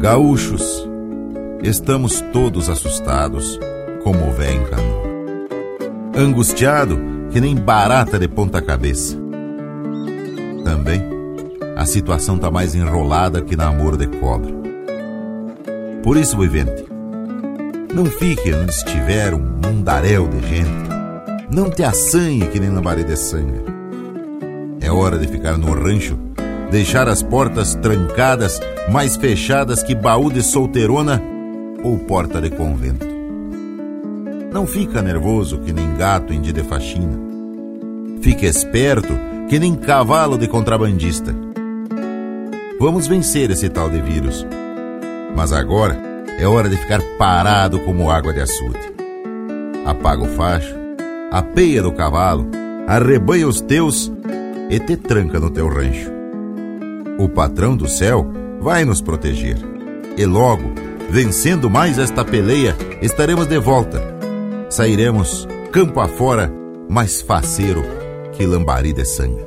Gaúchos, estamos todos assustados, como o véio encanou. Angustiado que nem barata de ponta cabeça. Também, a situação tá mais enrolada que namoro de cobra. Por isso, vivente, não fique onde estiver um mundaréu de gente. Não te assanhe que nem na de sangue. É hora de ficar no rancho deixar as portas trancadas, mais fechadas que baú de solteirona ou porta de convento. Não fica nervoso que nem gato em dia de faxina. Fique esperto que nem cavalo de contrabandista. Vamos vencer esse tal de vírus. Mas agora é hora de ficar parado como água de açude. Apaga o facho, apeia do cavalo, arrebanha os teus e te tranca no teu rancho. O patrão do céu vai nos proteger. E logo, vencendo mais esta peleia, estaremos de volta. Sairemos campo afora mais faceiro que lambari de sangue.